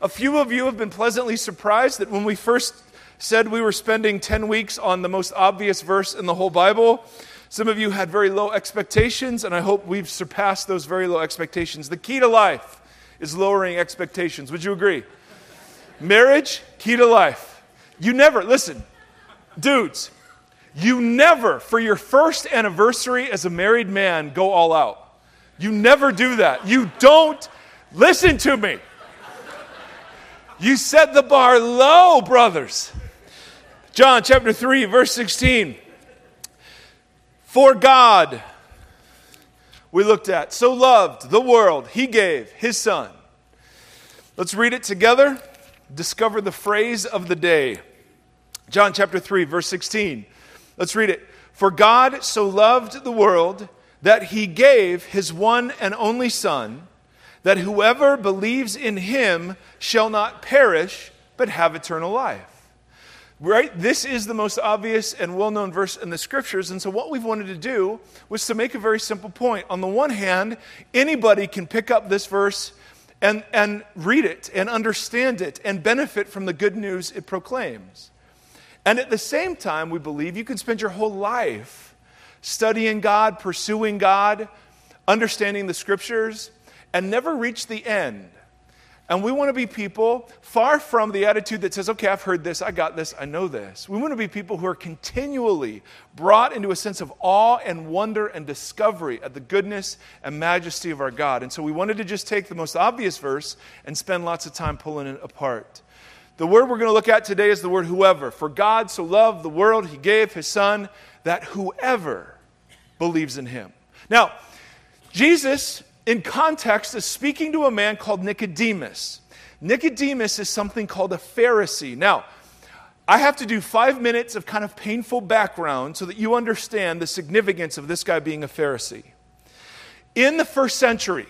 A few of you have been pleasantly surprised that when we first said we were spending 10 weeks on the most obvious verse in the whole Bible, some of you had very low expectations, and I hope we've surpassed those very low expectations. The key to life is lowering expectations. Would you agree? Marriage, key to life. You never, listen, dudes, you never, for your first anniversary as a married man, go all out. You never do that. You don't listen to me. You set the bar low, brothers. John chapter 3, verse 16. For God, we looked at, so loved the world, he gave his son. Let's read it together. Discover the phrase of the day. John chapter 3, verse 16. Let's read it. For God so loved the world that he gave his one and only Son, that whoever believes in him shall not perish, but have eternal life. Right? This is the most obvious and well known verse in the scriptures. And so, what we've wanted to do was to make a very simple point. On the one hand, anybody can pick up this verse and, and read it and understand it and benefit from the good news it proclaims. And at the same time, we believe you can spend your whole life studying God, pursuing God, understanding the scriptures, and never reach the end. And we want to be people far from the attitude that says, okay, I've heard this, I got this, I know this. We want to be people who are continually brought into a sense of awe and wonder and discovery at the goodness and majesty of our God. And so we wanted to just take the most obvious verse and spend lots of time pulling it apart. The word we're going to look at today is the word whoever. For God so loved the world, he gave his son, that whoever believes in him. Now, Jesus, in context, is speaking to a man called Nicodemus. Nicodemus is something called a Pharisee. Now, I have to do five minutes of kind of painful background so that you understand the significance of this guy being a Pharisee. In the first century,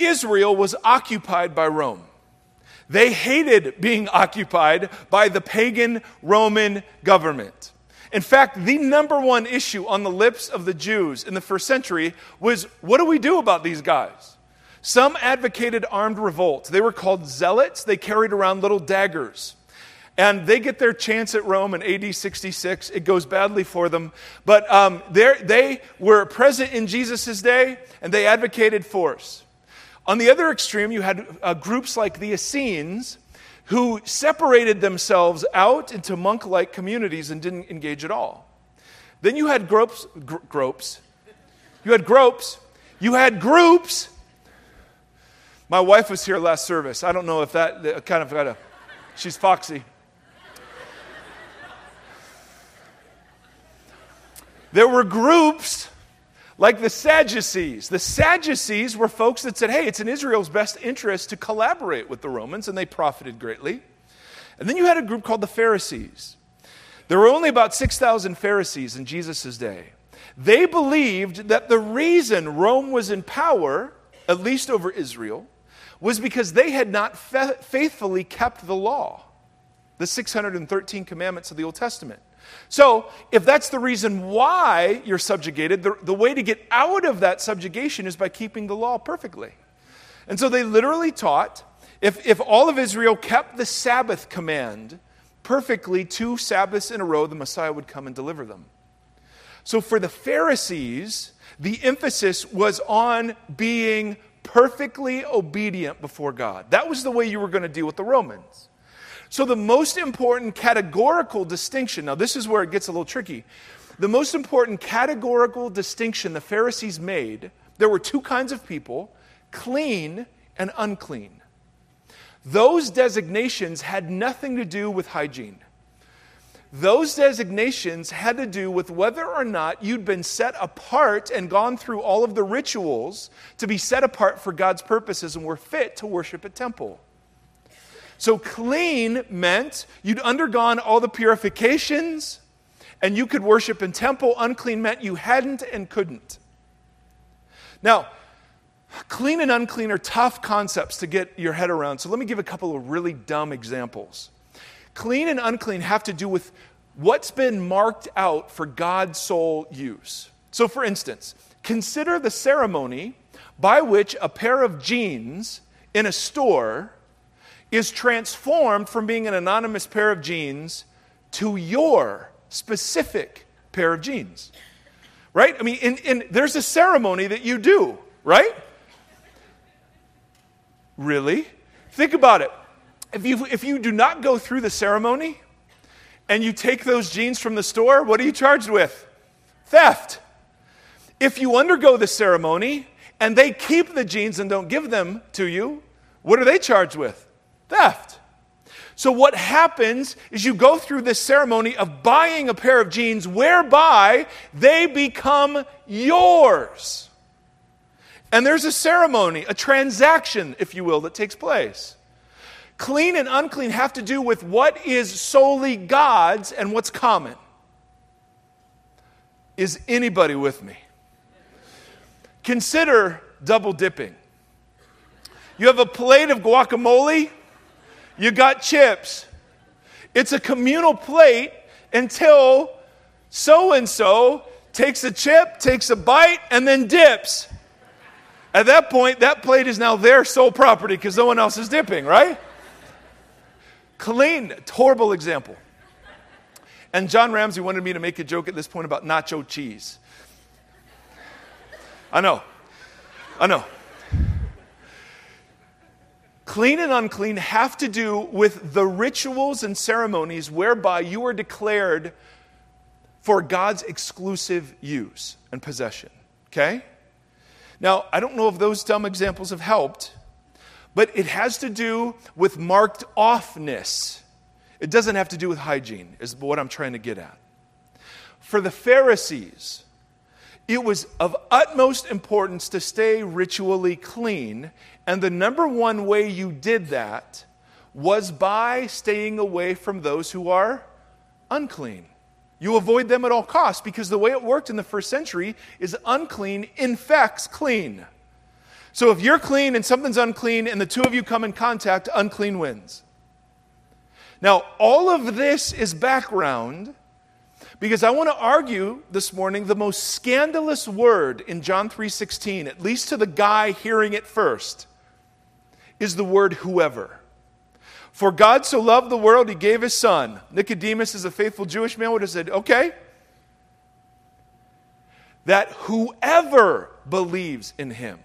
Israel was occupied by Rome. They hated being occupied by the pagan Roman government. In fact, the number one issue on the lips of the Jews in the first century was what do we do about these guys? Some advocated armed revolt. They were called zealots. They carried around little daggers. And they get their chance at Rome in AD 66. It goes badly for them. But um, they were present in Jesus' day and they advocated force. On the other extreme, you had uh, groups like the Essenes who separated themselves out into monk like communities and didn't engage at all. Then you had gropes, gr- gropes. You had gropes. You had groups. My wife was here last service. I don't know if that, kind of got a, she's foxy. There were groups like the Sadducees. The Sadducees were folks that said, hey, it's in Israel's best interest to collaborate with the Romans, and they profited greatly. And then you had a group called the Pharisees. There were only about 6,000 Pharisees in Jesus' day. They believed that the reason Rome was in power, at least over Israel, was because they had not fa- faithfully kept the law, the 613 commandments of the Old Testament. So, if that's the reason why you're subjugated, the, the way to get out of that subjugation is by keeping the law perfectly. And so they literally taught if, if all of Israel kept the Sabbath command perfectly, two Sabbaths in a row, the Messiah would come and deliver them. So for the Pharisees, the emphasis was on being perfectly obedient before God. That was the way you were going to deal with the Romans. So, the most important categorical distinction, now this is where it gets a little tricky. The most important categorical distinction the Pharisees made there were two kinds of people clean and unclean. Those designations had nothing to do with hygiene. Those designations had to do with whether or not you'd been set apart and gone through all of the rituals to be set apart for God's purposes and were fit to worship a temple. So, clean meant you'd undergone all the purifications and you could worship in temple. Unclean meant you hadn't and couldn't. Now, clean and unclean are tough concepts to get your head around. So, let me give a couple of really dumb examples. Clean and unclean have to do with what's been marked out for God's sole use. So, for instance, consider the ceremony by which a pair of jeans in a store is transformed from being an anonymous pair of jeans to your specific pair of jeans. Right? I mean, there's a ceremony that you do, right? Really? Think about it. If you, if you do not go through the ceremony and you take those jeans from the store, what are you charged with? Theft. If you undergo the ceremony and they keep the jeans and don't give them to you, what are they charged with? Theft. So, what happens is you go through this ceremony of buying a pair of jeans whereby they become yours. And there's a ceremony, a transaction, if you will, that takes place. Clean and unclean have to do with what is solely God's and what's common. Is anybody with me? Consider double dipping. You have a plate of guacamole, you got chips. It's a communal plate until so and so takes a chip, takes a bite, and then dips. At that point, that plate is now their sole property because no one else is dipping, right? Clean, horrible example. And John Ramsey wanted me to make a joke at this point about nacho cheese. I know. I know. Clean and unclean have to do with the rituals and ceremonies whereby you are declared for God's exclusive use and possession. Okay? Now, I don't know if those dumb examples have helped, but it has to do with marked offness. It doesn't have to do with hygiene, is what I'm trying to get at. For the Pharisees, it was of utmost importance to stay ritually clean, and the number one way you did that was by staying away from those who are unclean. You avoid them at all costs because the way it worked in the first century is unclean infects clean. So if you're clean and something's unclean and the two of you come in contact, unclean wins. Now, all of this is background because I want to argue this morning the most scandalous word in John 3:16, at least to the guy hearing it first, is the word whoever. For God so loved the world, he gave his son. Nicodemus is a faithful Jewish man would have said, okay. That whoever believes in him.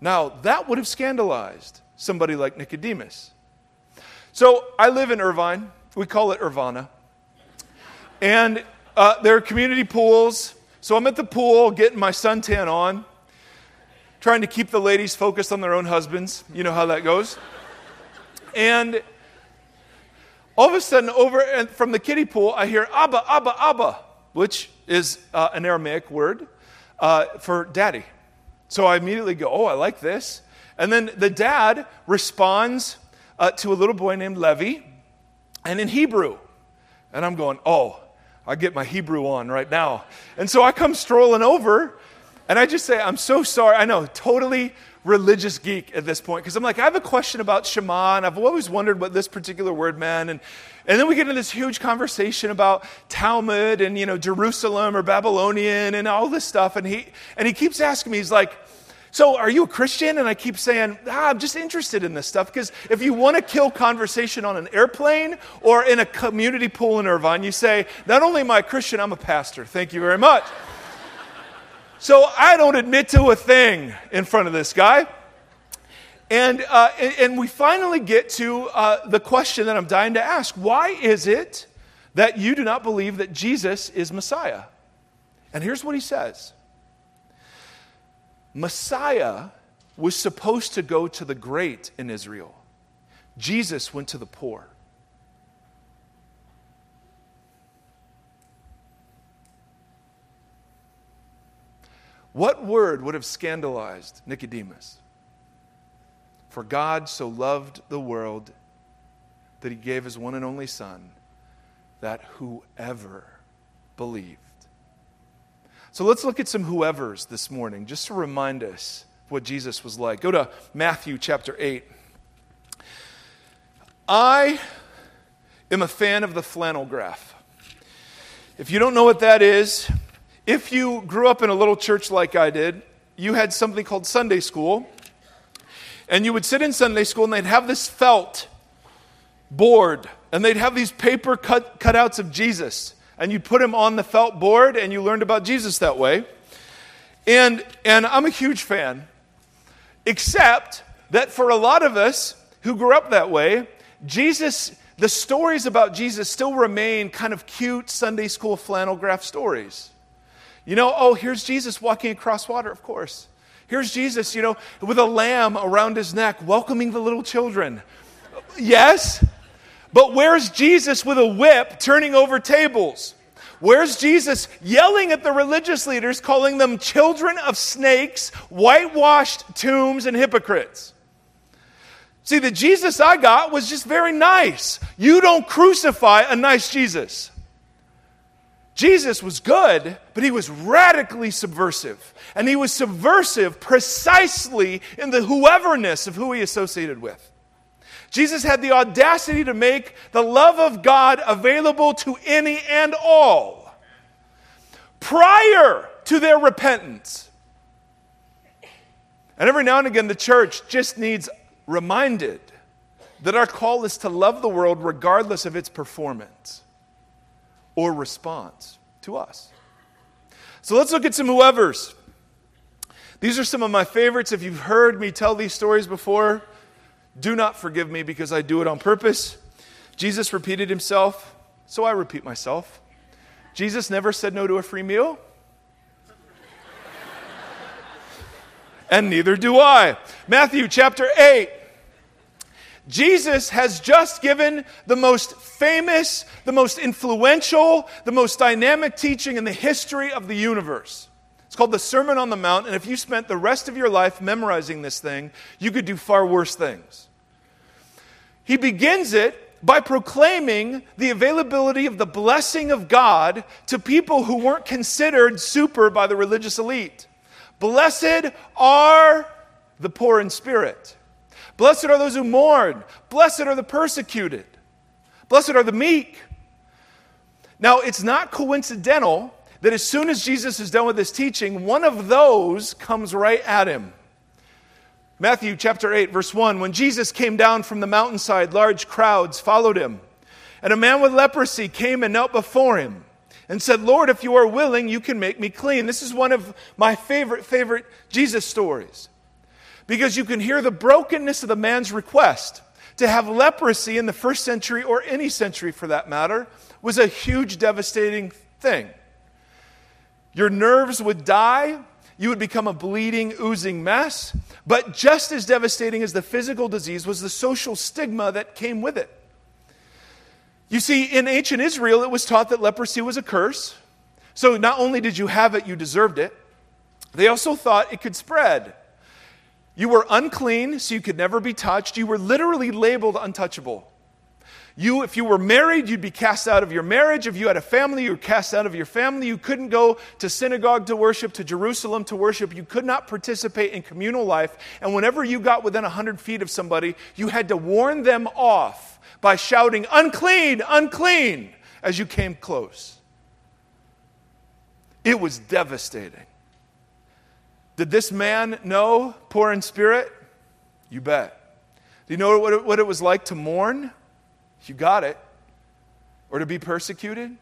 Now, that would have scandalized somebody like Nicodemus. So I live in Irvine. We call it Irvana. And uh, there are community pools. So I'm at the pool getting my suntan on, trying to keep the ladies focused on their own husbands. You know how that goes. And all of a sudden, over from the kiddie pool, I hear Abba, Abba, Abba, which is uh, an Aramaic word uh, for daddy. So I immediately go, Oh, I like this. And then the dad responds uh, to a little boy named Levi, and in Hebrew. And I'm going, Oh, I get my Hebrew on right now. And so I come strolling over and I just say, I'm so sorry. I know, totally religious geek at this point because I'm like, I have a question about Shema and I've always wondered what this particular word meant. And, and then we get into this huge conversation about Talmud and, you know, Jerusalem or Babylonian and all this stuff. And he, and he keeps asking me, he's like, so, are you a Christian? And I keep saying, ah, I'm just interested in this stuff because if you want to kill conversation on an airplane or in a community pool in Irvine, you say, Not only am I a Christian, I'm a pastor. Thank you very much. So, I don't admit to a thing in front of this guy. And, uh, and, we finally get to uh, the question that I'm dying to ask Why is it that you do not believe that Jesus is Messiah? And here's what he says. Messiah was supposed to go to the great in Israel. Jesus went to the poor. What word would have scandalized Nicodemus? For God so loved the world that he gave his one and only Son, that whoever believed so let's look at some whoever's this morning, just to remind us what Jesus was like. Go to Matthew chapter 8. I am a fan of the flannel graph. If you don't know what that is, if you grew up in a little church like I did, you had something called Sunday school. And you would sit in Sunday school and they'd have this felt board and they'd have these paper cut, cutouts of Jesus. And you'd put him on the felt board and you learned about Jesus that way. And, and I'm a huge fan, except that for a lot of us who grew up that way, Jesus, the stories about Jesus still remain kind of cute Sunday school flannel graph stories. You know, oh, here's Jesus walking across water, of course. Here's Jesus, you know, with a lamb around his neck, welcoming the little children. Yes, but where's Jesus with a whip turning over tables? Where's Jesus yelling at the religious leaders, calling them children of snakes, whitewashed tombs, and hypocrites? See, the Jesus I got was just very nice. You don't crucify a nice Jesus. Jesus was good, but he was radically subversive. And he was subversive precisely in the whoeverness of who he associated with. Jesus had the audacity to make the love of God available to any and all prior to their repentance. And every now and again, the church just needs reminded that our call is to love the world regardless of its performance or response to us. So let's look at some whoever's. These are some of my favorites. If you've heard me tell these stories before, do not forgive me because I do it on purpose. Jesus repeated himself, so I repeat myself. Jesus never said no to a free meal. and neither do I. Matthew chapter 8. Jesus has just given the most famous, the most influential, the most dynamic teaching in the history of the universe. It's called the Sermon on the Mount, and if you spent the rest of your life memorizing this thing, you could do far worse things. He begins it by proclaiming the availability of the blessing of God to people who weren't considered super by the religious elite. Blessed are the poor in spirit. Blessed are those who mourn. Blessed are the persecuted. Blessed are the meek. Now, it's not coincidental that as soon as Jesus is done with his teaching, one of those comes right at him. Matthew chapter 8, verse 1 When Jesus came down from the mountainside, large crowds followed him. And a man with leprosy came and knelt before him and said, Lord, if you are willing, you can make me clean. This is one of my favorite, favorite Jesus stories because you can hear the brokenness of the man's request. To have leprosy in the first century, or any century for that matter, was a huge, devastating thing. Your nerves would die. You would become a bleeding, oozing mess. But just as devastating as the physical disease was the social stigma that came with it. You see, in ancient Israel, it was taught that leprosy was a curse. So not only did you have it, you deserved it. They also thought it could spread. You were unclean, so you could never be touched. You were literally labeled untouchable. You, if you were married, you'd be cast out of your marriage. If you had a family, you were cast out of your family. You couldn't go to synagogue to worship, to Jerusalem to worship. You could not participate in communal life. And whenever you got within 100 feet of somebody, you had to warn them off by shouting, unclean, unclean, as you came close. It was devastating. Did this man know poor in spirit? You bet. Do you know what it, what it was like to mourn? You got it. Or to be persecuted.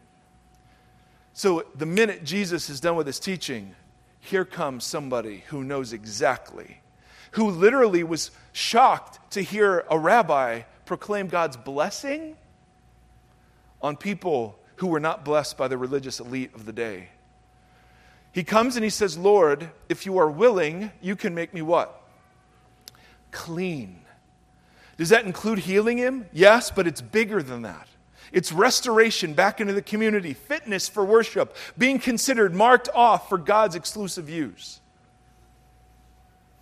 So the minute Jesus is done with his teaching, here comes somebody who knows exactly, who literally was shocked to hear a rabbi proclaim God's blessing on people who were not blessed by the religious elite of the day. He comes and he says, Lord, if you are willing, you can make me what? Clean. Does that include healing him? Yes, but it's bigger than that. It's restoration back into the community, fitness for worship, being considered marked off for God's exclusive use.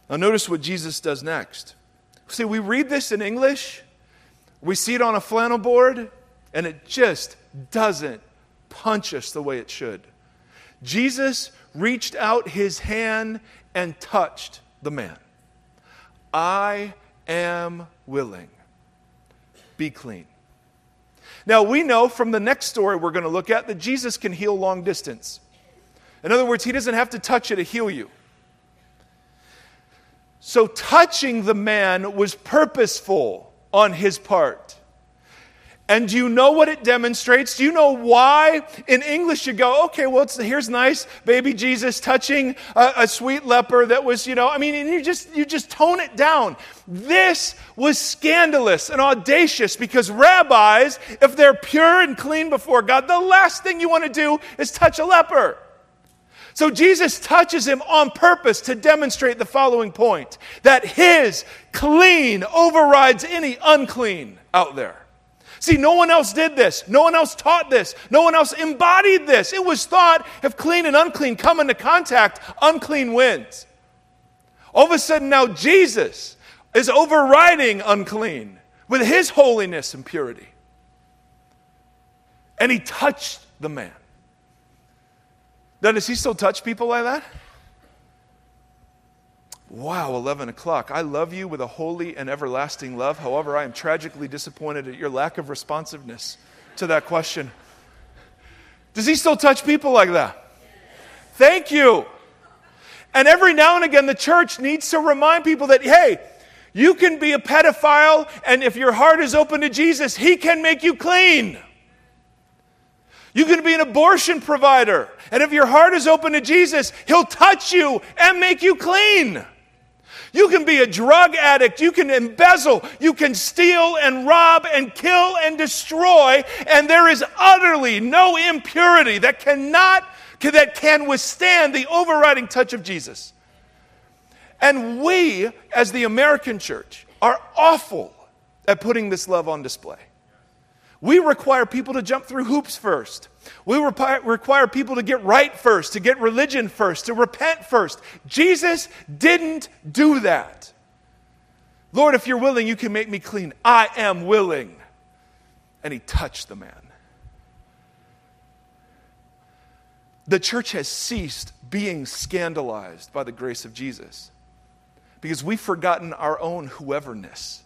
Now, notice what Jesus does next. See, we read this in English, we see it on a flannel board, and it just doesn't punch us the way it should. Jesus reached out his hand and touched the man. I am willing. Be clean. Now, we know from the next story we're going to look at that Jesus can heal long distance. In other words, he doesn't have to touch you to heal you. So touching the man was purposeful on his part. And do you know what it demonstrates? Do you know why? In English, you go, okay, well, here's nice, baby Jesus touching a, a, sweet leper that was, you know, I mean, and you just you just tone it down. This was scandalous and audacious because rabbis, if they're pure and clean before God, the last thing you want to do is touch a leper. So Jesus touches him on purpose to demonstrate the following point that his clean overrides any unclean out there. See, no one else did this. No one else taught this. No one else embodied this. It was thought if clean and unclean come into contact, unclean wins. All of a sudden, now Jesus is overriding unclean with his holiness and purity. And he touched the man. Now, does he still touch people like that? Wow, 11 o'clock. I love you with a holy and everlasting love. However, I am tragically disappointed at your lack of responsiveness to that question. Does he still touch people like that? Thank you. And every now and again, the church needs to remind people that, hey, you can be a pedophile, and if your heart is open to Jesus, he can make you clean. You can be an abortion provider, and if your heart is open to Jesus, he'll touch you and make you clean. You can be a drug addict. You can embezzle. You can steal and rob and kill and destroy. And there is utterly no impurity that cannot, that can withstand the overriding touch of Jesus. And we, as the American church, are awful at putting this love on display. We require people to jump through hoops first. We require people to get right first, to get religion first, to repent first. Jesus didn't do that. Lord, if you're willing, you can make me clean. I am willing. And he touched the man. The church has ceased being scandalized by the grace of Jesus because we've forgotten our own whoeverness.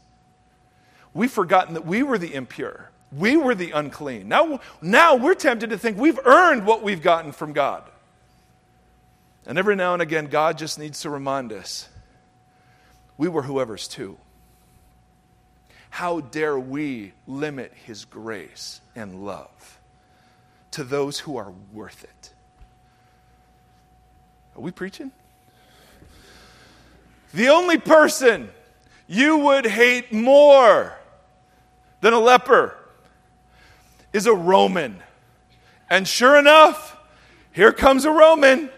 We've forgotten that we were the impure. We were the unclean. Now, now we're tempted to think we've earned what we've gotten from God. And every now and again, God just needs to remind us we were whoever's too. How dare we limit His grace and love to those who are worth it? Are we preaching? The only person you would hate more than a leper is a Roman. And sure enough, here comes a Roman.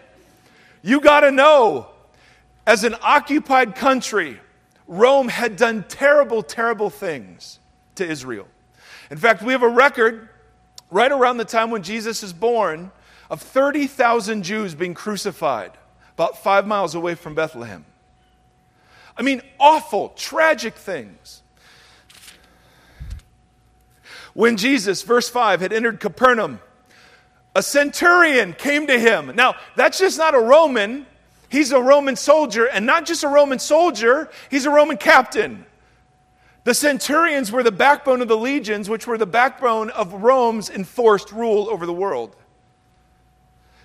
You got to know, as an occupied country, Rome had done terrible, terrible things to Israel. In fact, we have a record right around the time when Jesus is born of 30,000 Jews being crucified about five miles away from Bethlehem. I mean, awful, tragic things. When Jesus, verse 5, had entered Capernaum, a centurion came to him. Now, that's just not a Roman, he's a Roman soldier, and not just a Roman soldier, he's a Roman captain. The centurions were the backbone of the legions, which were the backbone of Rome's enforced rule over the world.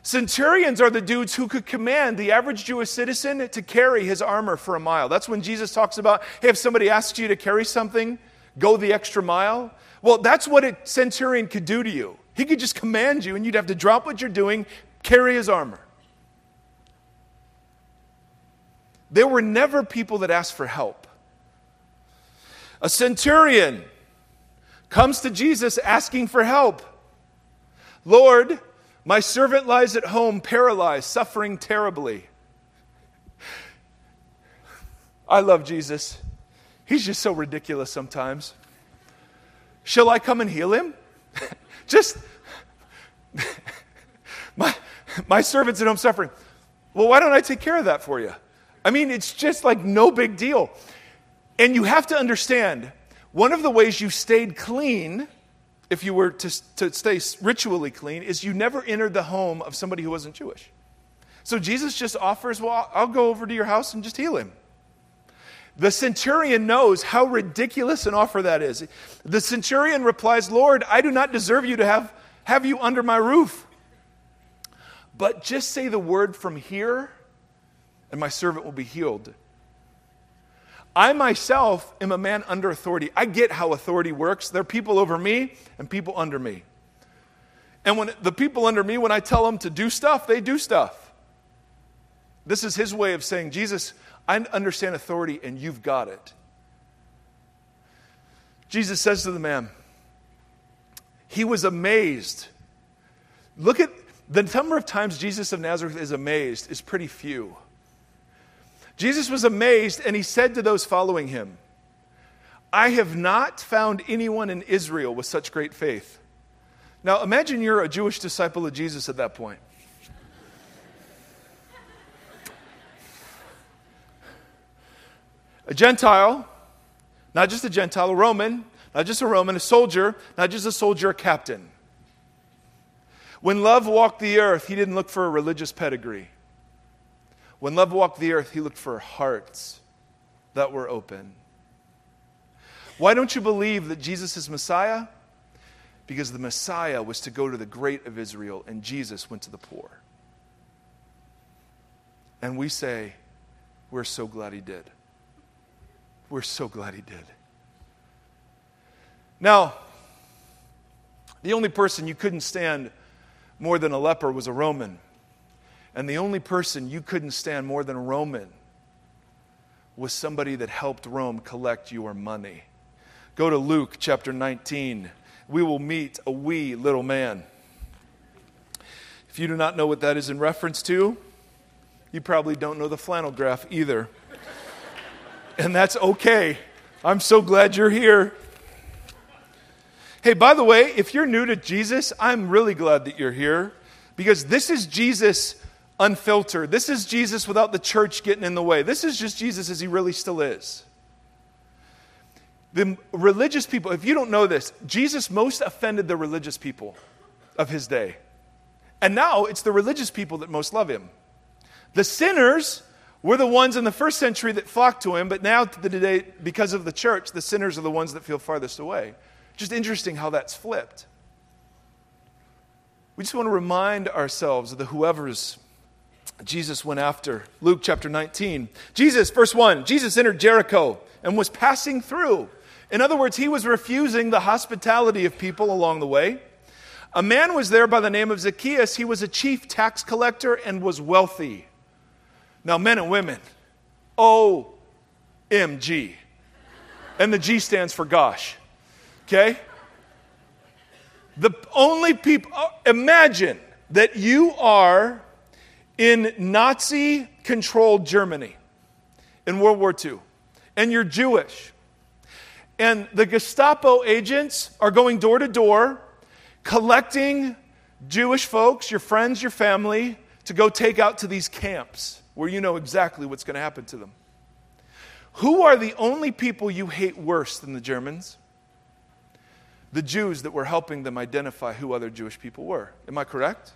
Centurions are the dudes who could command the average Jewish citizen to carry his armor for a mile. That's when Jesus talks about hey, if somebody asks you to carry something, go the extra mile. Well, that's what a centurion could do to you. He could just command you, and you'd have to drop what you're doing, carry his armor. There were never people that asked for help. A centurion comes to Jesus asking for help. Lord, my servant lies at home, paralyzed, suffering terribly. I love Jesus. He's just so ridiculous sometimes. Shall I come and heal him? Just, my, my servant's at home suffering. Well, why don't I take care of that for you? I mean, it's just like no big deal. And you have to understand one of the ways you stayed clean, if you were to, to stay ritually clean, is you never entered the home of somebody who wasn't Jewish. So Jesus just offers, well, I'll go over to your house and just heal him. The centurion knows how ridiculous an offer that is. The centurion replies, Lord, I do not deserve you to have, have you under my roof. But just say the word from here, and my servant will be healed. I myself am a man under authority. I get how authority works. There are people over me and people under me. And when the people under me, when I tell them to do stuff, they do stuff. This is his way of saying, Jesus, I understand authority and you've got it. Jesus says to the man, he was amazed. Look at the number of times Jesus of Nazareth is amazed is pretty few. Jesus was amazed and he said to those following him, I have not found anyone in Israel with such great faith. Now imagine you're a Jewish disciple of Jesus at that point. A Gentile, not just a Gentile, a Roman, not just a Roman, a soldier, not just a soldier, a captain. When love walked the earth, he didn't look for a religious pedigree. When love walked the earth, he looked for hearts that were open. Why don't you believe that Jesus is Messiah? Because the Messiah was to go to the great of Israel, and Jesus went to the poor. And we say, We're so glad he did. We're so glad he did. Now, the only person you couldn't stand more than a leper was a Roman. And the only person you couldn't stand more than a Roman was somebody that helped Rome collect your money. Go to Luke chapter 19. We will meet a wee little man. If you do not know what that is in reference to, you probably don't know the flannel graph either. And that's okay. I'm so glad you're here. Hey, by the way, if you're new to Jesus, I'm really glad that you're here because this is Jesus unfiltered. This is Jesus without the church getting in the way. This is just Jesus as he really still is. The religious people, if you don't know this, Jesus most offended the religious people of his day. And now it's the religious people that most love him. The sinners were the ones in the first century that flocked to him, but now, today, because of the church, the sinners are the ones that feel farthest away. Just interesting how that's flipped. We just want to remind ourselves of the whoever's Jesus went after. Luke chapter 19. Jesus, verse 1 Jesus entered Jericho and was passing through. In other words, he was refusing the hospitality of people along the way. A man was there by the name of Zacchaeus. He was a chief tax collector and was wealthy. Now, men and women, OMG. And the G stands for gosh. Okay? The only people, uh, imagine that you are in Nazi controlled Germany in World War II, and you're Jewish. And the Gestapo agents are going door to door, collecting Jewish folks, your friends, your family, to go take out to these camps where you know exactly what's going to happen to them. Who are the only people you hate worse than the Germans? the Jews that were helping them identify who other Jewish people were. Am I correct?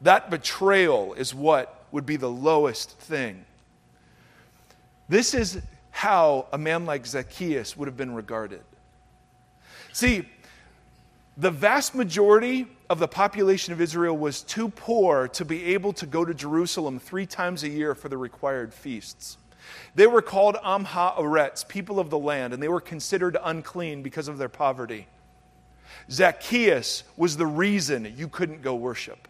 That betrayal is what would be the lowest thing. This is how a man like Zacchaeus would have been regarded. See, the vast majority of the population of Israel was too poor to be able to go to Jerusalem three times a year for the required feasts. They were called Am Haaretz, people of the land, and they were considered unclean because of their poverty. Zacchaeus was the reason you couldn't go worship.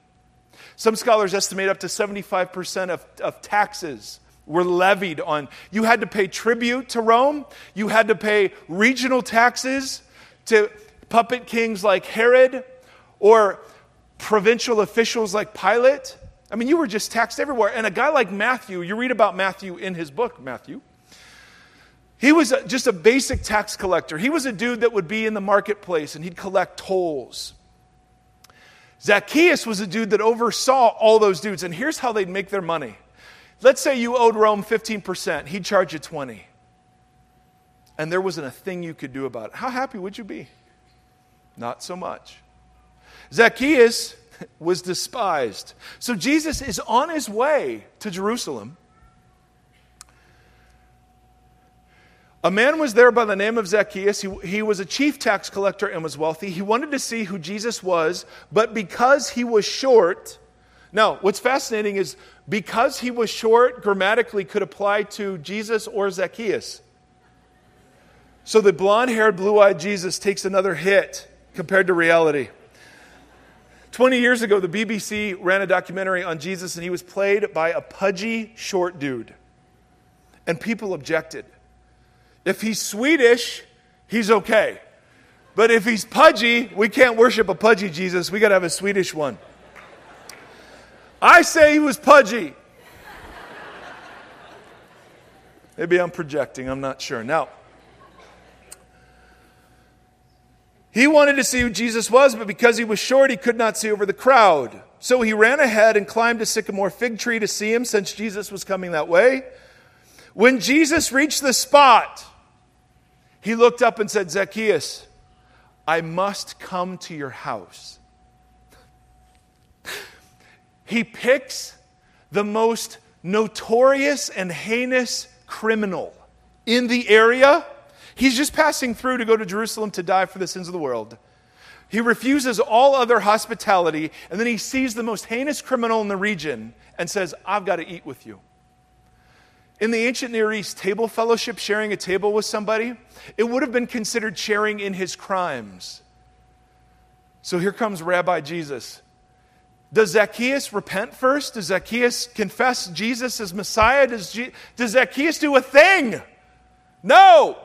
Some scholars estimate up to 75% of, of taxes were levied on. You had to pay tribute to Rome, you had to pay regional taxes to puppet kings like Herod or provincial officials like Pilate. I mean, you were just taxed everywhere. And a guy like Matthew, you read about Matthew in his book, Matthew. He was just a basic tax collector. He was a dude that would be in the marketplace and he'd collect tolls. Zacchaeus was a dude that oversaw all those dudes. And here's how they'd make their money. Let's say you owed Rome 15%, he'd charge you 20. And there wasn't a thing you could do about it. How happy would you be? Not so much. Zacchaeus was despised. So Jesus is on his way to Jerusalem. A man was there by the name of Zacchaeus. He, he was a chief tax collector and was wealthy. He wanted to see who Jesus was, but because he was short, Now, what's fascinating is because he was short, grammatically could apply to Jesus or Zacchaeus. So the blonde haired, blue eyed Jesus takes another hit compared to reality. 20 years ago, the BBC ran a documentary on Jesus, and he was played by a pudgy, short dude. And people objected. If he's Swedish, he's okay. But if he's pudgy, we can't worship a pudgy Jesus. We got to have a Swedish one. I say he was pudgy. Maybe I'm projecting, I'm not sure. Now, he wanted to see who Jesus was, but because he was short, he could not see over the crowd. So he ran ahead and climbed a sycamore fig tree to see him since Jesus was coming that way. When Jesus reached the spot, he looked up and said, Zacchaeus, I must come to your house. he picks the most notorious and heinous criminal in the area. He's just passing through to go to Jerusalem to die for the sins of the world. He refuses all other hospitality, and then he sees the most heinous criminal in the region and says, I've got to eat with you. In the ancient Near East, table fellowship, sharing a table with somebody, it would have been considered sharing in his crimes. So here comes Rabbi Jesus. Does Zacchaeus repent first? Does Zacchaeus confess Jesus as Messiah? Does, G- does Zacchaeus do a thing? No.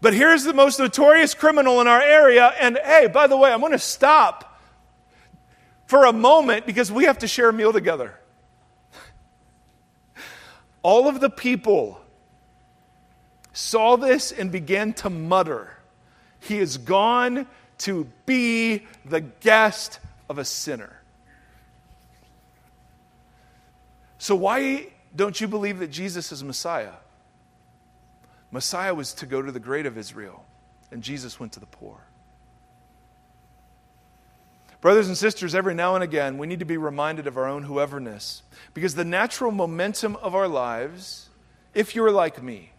But here's the most notorious criminal in our area. And hey, by the way, I'm going to stop for a moment because we have to share a meal together. All of the people saw this and began to mutter, He is gone to be the guest of a sinner. So, why don't you believe that Jesus is Messiah? Messiah was to go to the great of Israel, and Jesus went to the poor. Brothers and sisters, every now and again, we need to be reminded of our own whoeverness because the natural momentum of our lives, if you're like me,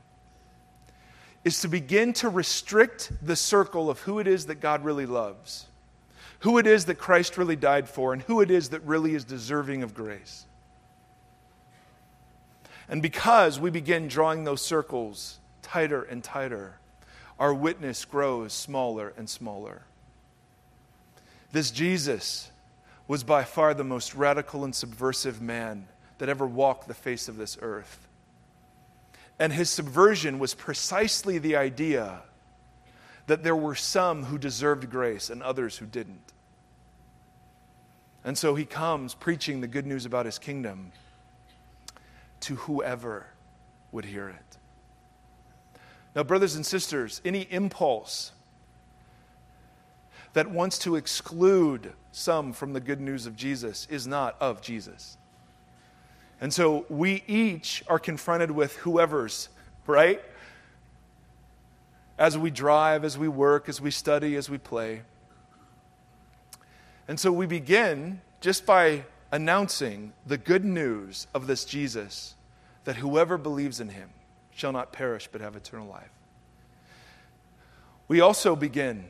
is to begin to restrict the circle of who it is that God really loves, who it is that Christ really died for, and who it is that really is deserving of grace. And because we begin drawing those circles tighter and tighter, our witness grows smaller and smaller. This Jesus was by far the most radical and subversive man that ever walked the face of this earth. And his subversion was precisely the idea that there were some who deserved grace and others who didn't. And so he comes preaching the good news about his kingdom to whoever would hear it. Now, brothers and sisters, any impulse that wants to exclude some from the good news of Jesus is not of Jesus. And so we each are confronted with whoever's, right? As we drive, as we work, as we study, as we play. And so we begin just by announcing the good news of this Jesus that whoever believes in him shall not perish but have eternal life. We also begin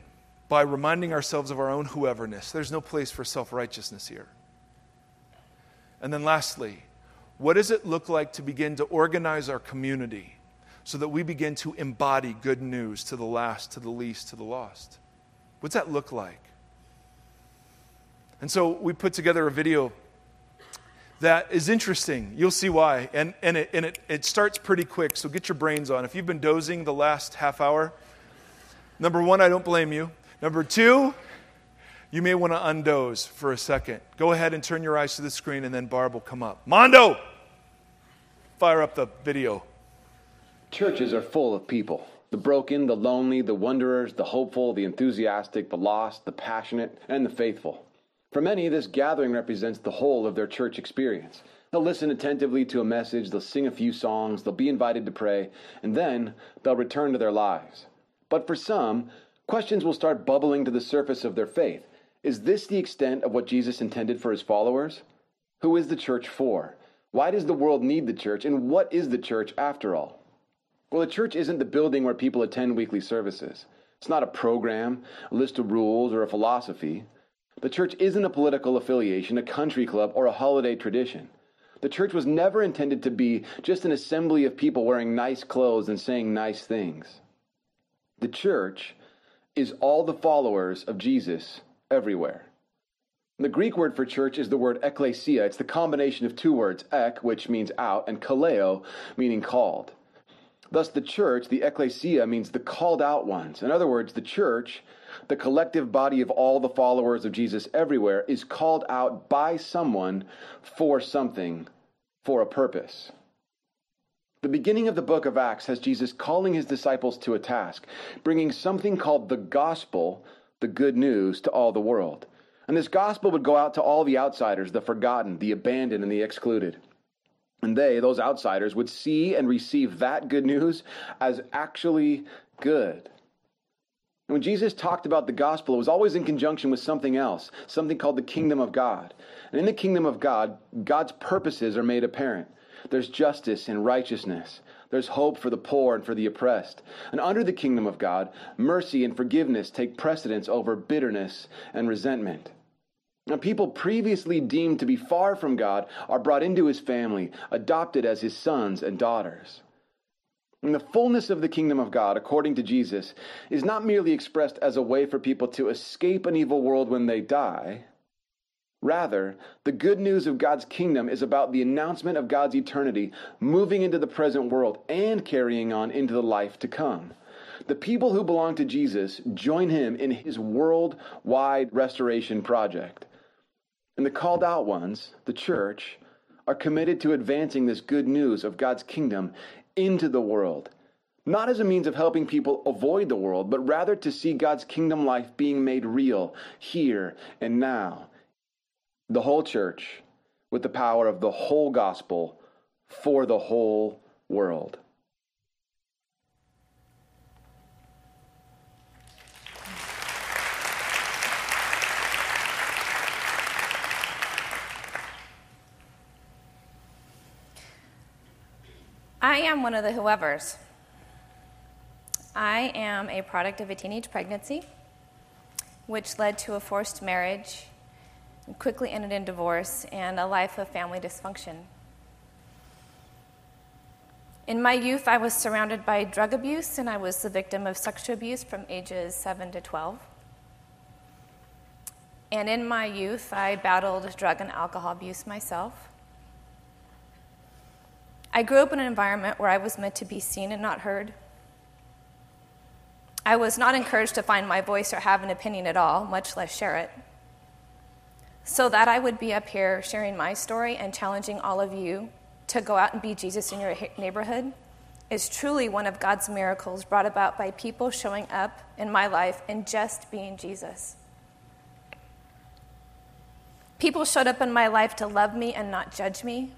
by reminding ourselves of our own whoeverness. There's no place for self righteousness here. And then, lastly, what does it look like to begin to organize our community so that we begin to embody good news to the last, to the least, to the lost? What's that look like? And so we put together a video that is interesting. You'll see why. And, and, it, and it, it starts pretty quick, so get your brains on. If you've been dozing the last half hour, number one, I don't blame you. Number two, you may want to undoze for a second. Go ahead and turn your eyes to the screen, and then Barb will come up. Mondo, fire up the video. Churches are full of people the broken, the lonely, the wanderers, the hopeful, the enthusiastic, the lost, the passionate, and the faithful. For many, this gathering represents the whole of their church experience. They'll listen attentively to a message, they'll sing a few songs, they'll be invited to pray, and then they'll return to their lives. But for some, Questions will start bubbling to the surface of their faith. Is this the extent of what Jesus intended for his followers? Who is the church for? Why does the world need the church? And what is the church after all? Well, the church isn't the building where people attend weekly services. It's not a program, a list of rules, or a philosophy. The church isn't a political affiliation, a country club, or a holiday tradition. The church was never intended to be just an assembly of people wearing nice clothes and saying nice things. The church is all the followers of Jesus everywhere. The Greek word for church is the word ekklesia. It's the combination of two words, ek, which means out, and kaleo, meaning called. Thus, the church, the ekklesia, means the called out ones. In other words, the church, the collective body of all the followers of Jesus everywhere, is called out by someone for something, for a purpose. The beginning of the book of Acts has Jesus calling his disciples to a task, bringing something called the gospel, the good news, to all the world. And this gospel would go out to all the outsiders, the forgotten, the abandoned, and the excluded. And they, those outsiders, would see and receive that good news as actually good. And when Jesus talked about the gospel, it was always in conjunction with something else, something called the kingdom of God. And in the kingdom of God, God's purposes are made apparent. There's justice and righteousness. There's hope for the poor and for the oppressed. And under the kingdom of God, mercy and forgiveness take precedence over bitterness and resentment. Now, people previously deemed to be far from God are brought into his family, adopted as his sons and daughters. And the fullness of the kingdom of God, according to Jesus, is not merely expressed as a way for people to escape an evil world when they die. Rather, the good news of God's kingdom is about the announcement of God's eternity, moving into the present world and carrying on into the life to come. The people who belong to Jesus join him in his worldwide restoration project. And the called out ones, the church, are committed to advancing this good news of God's kingdom into the world, not as a means of helping people avoid the world, but rather to see God's kingdom life being made real here and now. The whole church with the power of the whole gospel for the whole world. I am one of the whoever's. I am a product of a teenage pregnancy, which led to a forced marriage, quickly ended in divorce, and a life of family dysfunction. In my youth, I was surrounded by drug abuse, and I was the victim of sexual abuse from ages 7 to 12. And in my youth, I battled drug and alcohol abuse myself. I grew up in an environment where I was meant to be seen and not heard. I was not encouraged to find my voice or have an opinion at all, much less share it. So that I would be up here sharing my story and challenging all of you to go out and be Jesus in your neighborhood is truly one of God's miracles brought about by people showing up in my life and just being Jesus. People showed up in my life to love me and not judge me,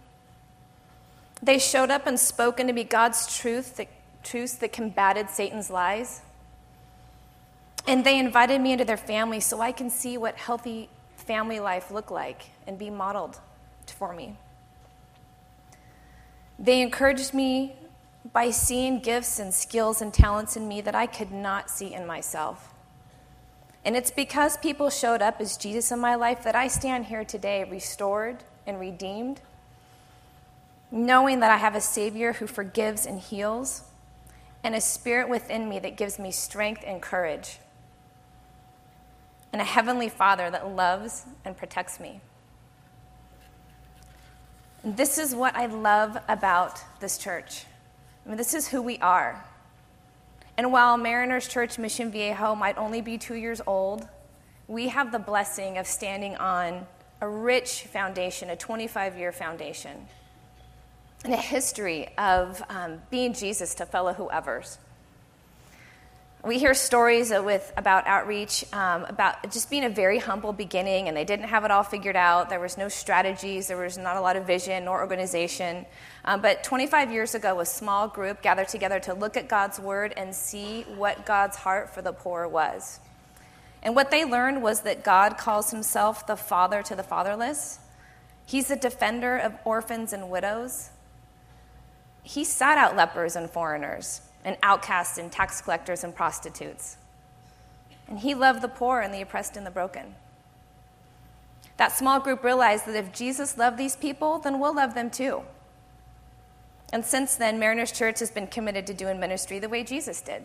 they showed up and spoken to me God's truth, the truths that combated Satan's lies. And they invited me into their family so I can see what healthy family life looked like and be modeled for me. They encouraged me by seeing gifts and skills and talents in me that I could not see in myself. And it's because people showed up as Jesus in my life that I stand here today restored and redeemed knowing that I have a Savior who forgives and heals, and a spirit within me that gives me strength and courage, and a heavenly Father that loves and protects me. And this is what I love about this church. I mean, this is who we are. And while Mariners Church Mission Viejo might only be two years old, we have the blessing of standing on a rich foundation, a 25 year foundation and a history of um, being Jesus to fellow whoever's. We hear stories with, about outreach, um, about just being a very humble beginning, and they didn't have it all figured out. There was no strategies, there was not a lot of vision nor organization. Um, but 25 years ago, a small group gathered together to look at God's word and see what God's heart for the poor was. And what they learned was that God calls himself the father to the fatherless, He's the defender of orphans and widows he sought out lepers and foreigners, and outcasts and tax collectors and prostitutes. And he loved the poor and the oppressed and the broken. That small group realized that if Jesus loved these people, then we'll love them too. And since then, Mariners Church has been committed to doing ministry the way Jesus did.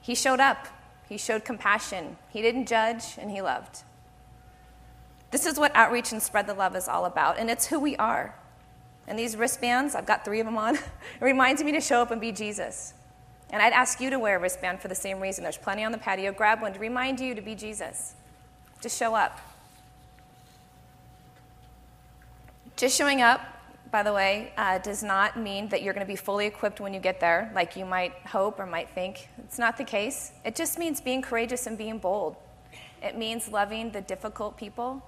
He showed up, he showed compassion, he didn't judge, and he loved. This is what outreach and spread the love is all about, and it's who we are. And these wristbands, I've got three of them on, it reminds me to show up and be Jesus. And I'd ask you to wear a wristband for the same reason. There's plenty on the patio. Grab one to remind you to be Jesus. Just show up. Just showing up, by the way, uh, does not mean that you're going to be fully equipped when you get there, like you might hope or might think. It's not the case. It just means being courageous and being bold. It means loving the difficult people.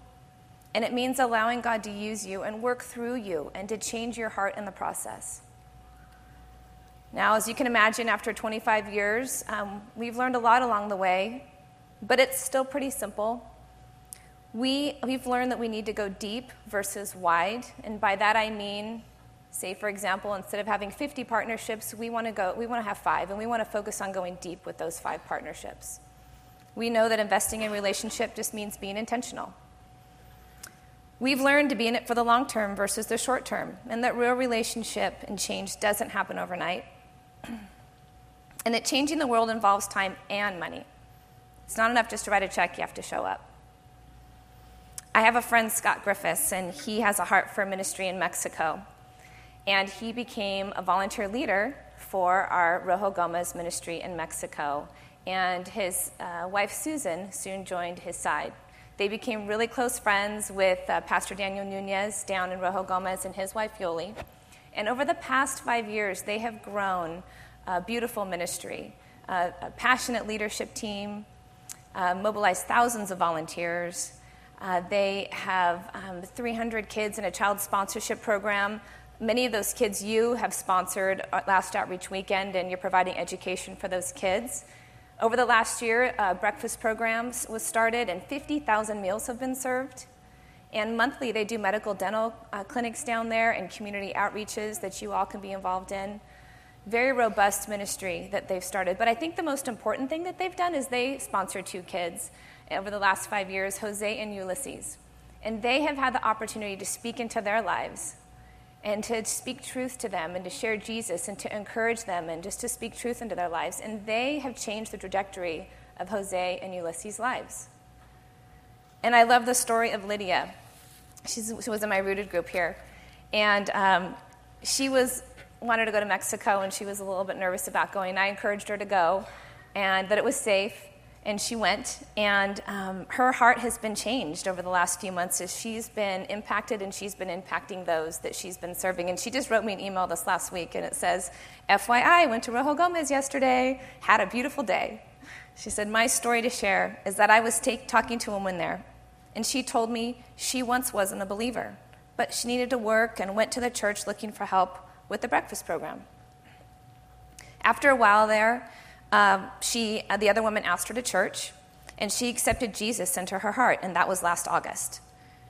And it means allowing God to use you and work through you and to change your heart in the process. Now, as you can imagine, after 25 years, um, we've learned a lot along the way, but it's still pretty simple. We, we've learned that we need to go deep versus wide. And by that I mean, say, for example, instead of having 50 partnerships, we want to go, we want to have five, and we want to focus on going deep with those five partnerships. We know that investing in relationship just means being intentional. We've learned to be in it for the long term versus the short term, and that real relationship and change doesn't happen overnight. and that changing the world involves time and money. It's not enough just to write a check, you have to show up. I have a friend, Scott Griffiths, and he has a heart for ministry in Mexico. And he became a volunteer leader for our Rojo Gomez ministry in Mexico. And his uh, wife, Susan, soon joined his side. They became really close friends with uh, Pastor Daniel Nunez down in Rojo Gomez and his wife, Yoli. And over the past five years, they have grown a beautiful ministry, uh, a passionate leadership team, uh, mobilized thousands of volunteers. Uh, they have um, 300 kids in a child sponsorship program. Many of those kids you have sponsored last outreach weekend, and you're providing education for those kids. Over the last year, uh, breakfast programs was started, and 50,000 meals have been served. And monthly, they do medical dental uh, clinics down there and community outreaches that you all can be involved in. Very robust ministry that they've started. But I think the most important thing that they've done is they sponsor two kids over the last five years, Jose and Ulysses. And they have had the opportunity to speak into their lives and to speak truth to them and to share Jesus and to encourage them and just to speak truth into their lives. And they have changed the trajectory of Jose and Ulysses' lives. And I love the story of Lydia. She's, she was in my rooted group here. And um, she was wanted to go to Mexico and she was a little bit nervous about going. I encouraged her to go and that it was safe and she went and um, her heart has been changed over the last few months as she's been impacted and she's been impacting those that she's been serving. And she just wrote me an email this last week and it says fyi went to rojo gomez yesterday had a beautiful day. She said my story to share is that i was take, talking to a woman there and she told me she once wasn't a believer but she needed to work and went to the church looking for help with the breakfast program. After a while there um, she, uh, the other woman asked her to church, and she accepted Jesus into her heart, and that was last August.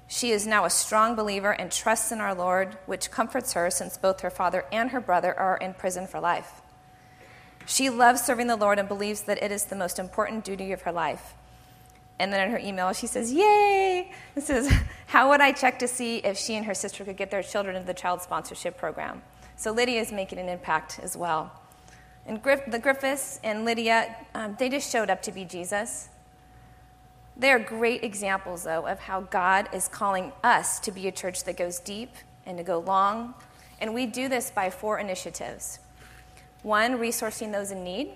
She is now a strong believer and trusts in our Lord, which comforts her since both her father and her brother are in prison for life. She loves serving the Lord and believes that it is the most important duty of her life. And then in her email, she says, Yay! This is, How would I check to see if she and her sister could get their children into the child sponsorship program? So Lydia is making an impact as well. And the Griffiths and Lydia, um, they just showed up to be Jesus. They are great examples, though, of how God is calling us to be a church that goes deep and to go long. And we do this by four initiatives one, resourcing those in need,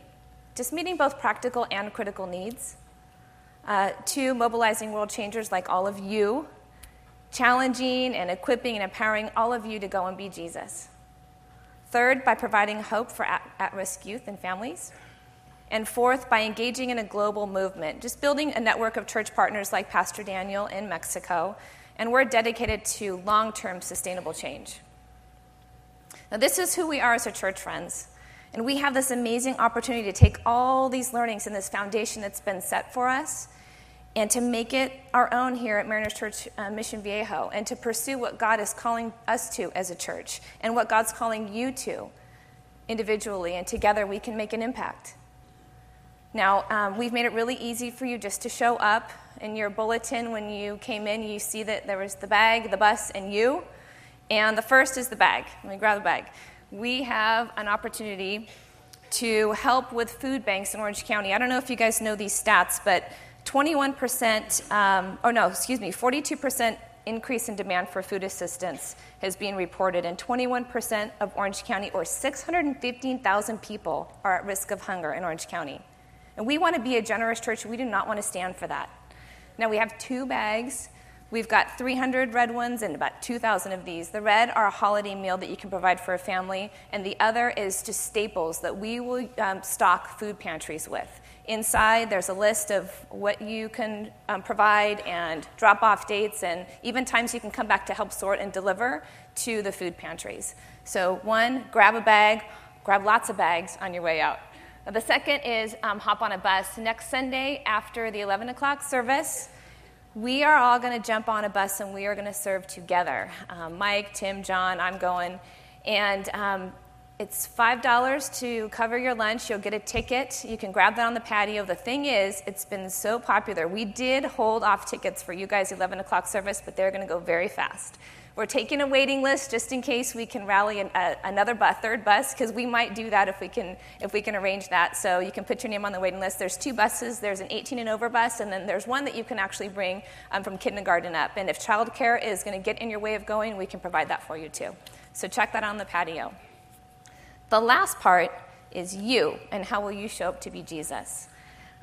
just meeting both practical and critical needs. Uh, two, mobilizing world changers like all of you, challenging and equipping and empowering all of you to go and be Jesus. Third, by providing hope for at risk youth and families. And fourth, by engaging in a global movement, just building a network of church partners like Pastor Daniel in Mexico. And we're dedicated to long term sustainable change. Now, this is who we are as a church, friends. And we have this amazing opportunity to take all these learnings and this foundation that's been set for us and to make it our own here at Mariners Church uh, Mission Viejo and to pursue what God is calling us to as a church and what God's calling you to individually, and together we can make an impact. Now, um, we've made it really easy for you just to show up. In your bulletin, when you came in, you see that there was the bag, the bus, and you. And the first is the bag. Let me grab the bag. We have an opportunity to help with food banks in Orange County. I don't know if you guys know these stats, but 21%, um, oh no, excuse me, 42% increase in demand for food assistance has been reported, and 21% of Orange County, or 615,000 people, are at risk of hunger in Orange County. And we want to be a generous church. We do not want to stand for that. Now, we have two bags We've got 300 red ones and about 2,000 of these. The red are a holiday meal that you can provide for a family, and the other is just staples that we will um, stock food pantries with. Inside, there's a list of what you can um, provide and drop off dates, and even times you can come back to help sort and deliver to the food pantries. So, one, grab a bag, grab lots of bags on your way out. The second is um, hop on a bus. Next Sunday after the 11 o'clock service, we are all going to jump on a bus and we are going to serve together. Um, Mike, Tim, John, I'm going. And um, it's $5 to cover your lunch. You'll get a ticket. You can grab that on the patio. The thing is, it's been so popular. We did hold off tickets for you guys' 11 o'clock service, but they're going to go very fast. We're taking a waiting list just in case we can rally an, a, another bus, third bus, because we might do that if we can if we can arrange that. So you can put your name on the waiting list. There's two buses. There's an 18 and over bus, and then there's one that you can actually bring um, from kindergarten up. And if childcare is going to get in your way of going, we can provide that for you too. So check that on the patio. The last part is you, and how will you show up to be Jesus?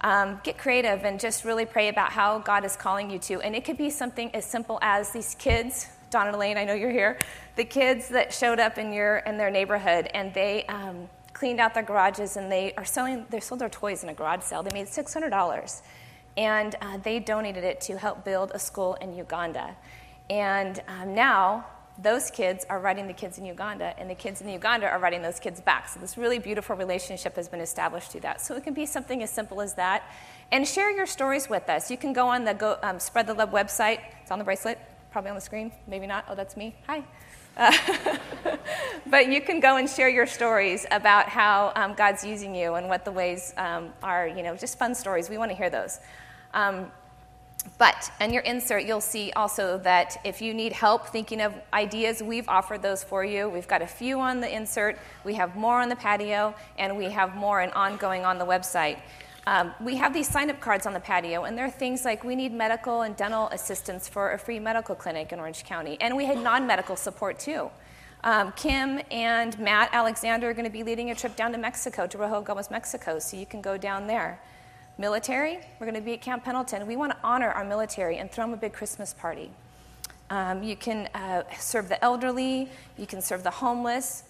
Um, get creative and just really pray about how God is calling you to. And it could be something as simple as these kids Don and Elaine, I know you're here. The kids that showed up in your in their neighborhood and they um, cleaned out their garages and they are selling they sold their toys in a garage sale. They made six hundred dollars, and uh, they donated it to help build a school in Uganda. And um, now those kids are writing the kids in Uganda, and the kids in Uganda are writing those kids back. So this really beautiful relationship has been established through that. So it can be something as simple as that. And share your stories with us. You can go on the go, um, Spread the Love website. It's on the bracelet probably on the screen, maybe not. Oh, that's me. Hi. Uh, but you can go and share your stories about how um, God's using you and what the ways um, are, you know, just fun stories. We want to hear those. Um, but in your insert, you'll see also that if you need help thinking of ideas, we've offered those for you. We've got a few on the insert, we have more on the patio, and we have more and ongoing on the website. Um, we have these sign up cards on the patio, and there are things like we need medical and dental assistance for a free medical clinic in Orange County, and we had non medical support too. Um, Kim and Matt Alexander are going to be leading a trip down to Mexico, to Rojo Gomez, Mexico, so you can go down there. Military, we're going to be at Camp Pendleton. We want to honor our military and throw them a big Christmas party. Um, you can uh, serve the elderly, you can serve the homeless.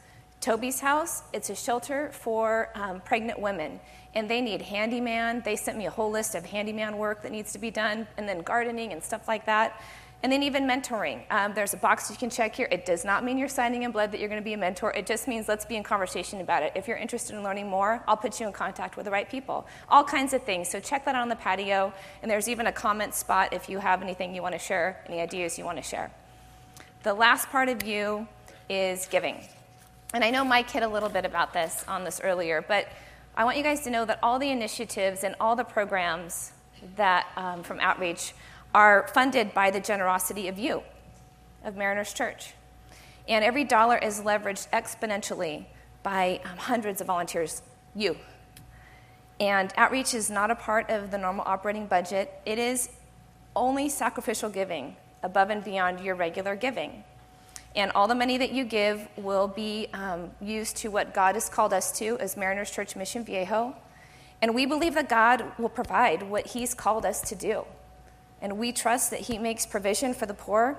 Toby's House, it's a shelter for um, pregnant women and they need handyman. They sent me a whole list of handyman work that needs to be done, and then gardening and stuff like that. And then even mentoring. Um, there's a box you can check here. It does not mean you're signing in blood that you're going to be a mentor. It just means let's be in conversation about it. If you're interested in learning more, I'll put you in contact with the right people. All kinds of things. So check that out on the patio. And there's even a comment spot if you have anything you want to share, any ideas you want to share. The last part of you is giving. And I know Mike hit a little bit about this on this earlier, but I want you guys to know that all the initiatives and all the programs that um, from Outreach are funded by the generosity of you, of Mariners Church. And every dollar is leveraged exponentially by um, hundreds of volunteers, you. And outreach is not a part of the normal operating budget, it is only sacrificial giving above and beyond your regular giving. And all the money that you give will be um, used to what God has called us to as Mariners Church Mission Viejo. And we believe that God will provide what He's called us to do. And we trust that He makes provision for the poor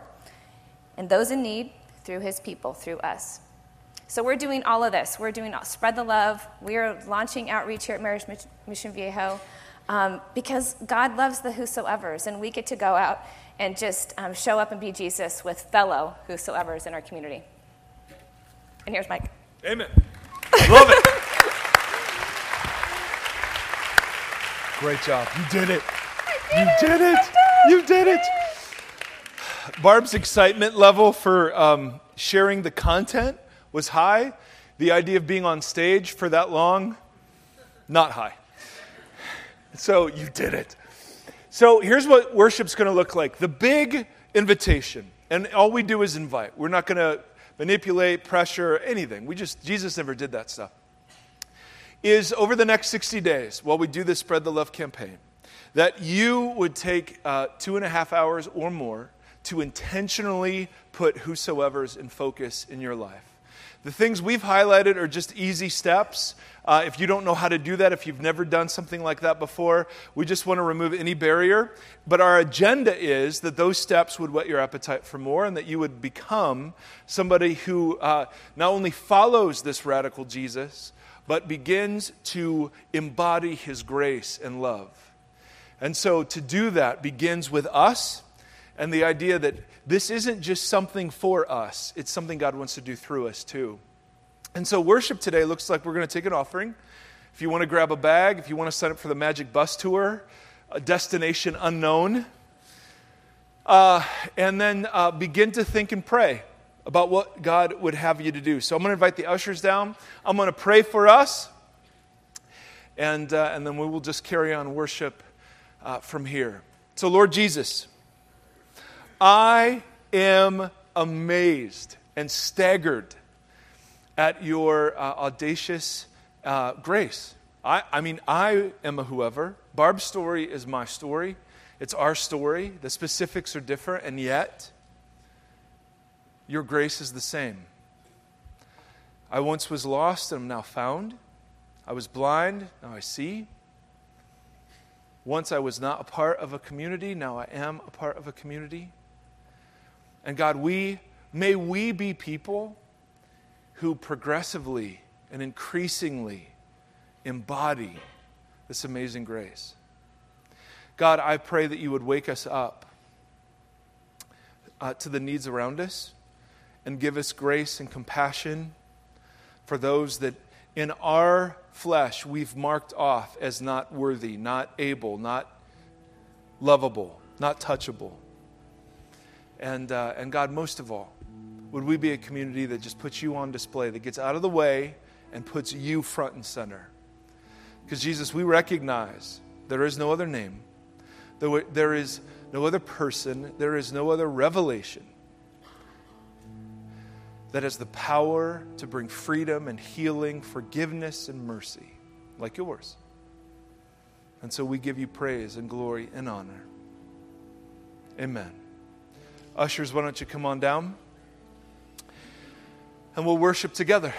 and those in need through His people, through us. So we're doing all of this. We're doing spread the love. We are launching outreach here at Mariners Mission Viejo um, because God loves the whosoever's, and we get to go out and just um, show up and be Jesus with fellow whosoever is in our community. And here's Mike. Amen. Love it. Great job. You did it. Did you it. did it. You did it. Barb's excitement level for um, sharing the content was high. The idea of being on stage for that long, not high. So you did it. So here's what worship's going to look like the big invitation. And all we do is invite. We're not going to manipulate, pressure, anything. We just, Jesus never did that stuff. Is over the next 60 days, while we do this Spread the Love campaign, that you would take uh, two and a half hours or more to intentionally put whosoever's in focus in your life. The things we've highlighted are just easy steps. Uh, if you don't know how to do that, if you've never done something like that before, we just want to remove any barrier. But our agenda is that those steps would whet your appetite for more and that you would become somebody who uh, not only follows this radical Jesus, but begins to embody his grace and love. And so to do that begins with us and the idea that this isn't just something for us, it's something God wants to do through us too. And so, worship today looks like we're going to take an offering. If you want to grab a bag, if you want to sign up for the Magic Bus Tour, a destination unknown, uh, and then uh, begin to think and pray about what God would have you to do. So, I'm going to invite the ushers down. I'm going to pray for us, and, uh, and then we will just carry on worship uh, from here. So, Lord Jesus, I am amazed and staggered at your uh, audacious uh, grace. I, I mean, I am a whoever. Barb's story is my story. It's our story. The specifics are different, and yet, your grace is the same. I once was lost and am now found. I was blind, now I see. Once I was not a part of a community, now I am a part of a community. And God, we may we be people who progressively and increasingly embody this amazing grace. God, I pray that you would wake us up uh, to the needs around us and give us grace and compassion for those that in our flesh we've marked off as not worthy, not able, not lovable, not touchable. And, uh, and God, most of all, would we be a community that just puts you on display, that gets out of the way and puts you front and center? Because, Jesus, we recognize there is no other name, there is no other person, there is no other revelation that has the power to bring freedom and healing, forgiveness and mercy like yours. And so we give you praise and glory and honor. Amen. Ushers, why don't you come on down? And we'll worship together.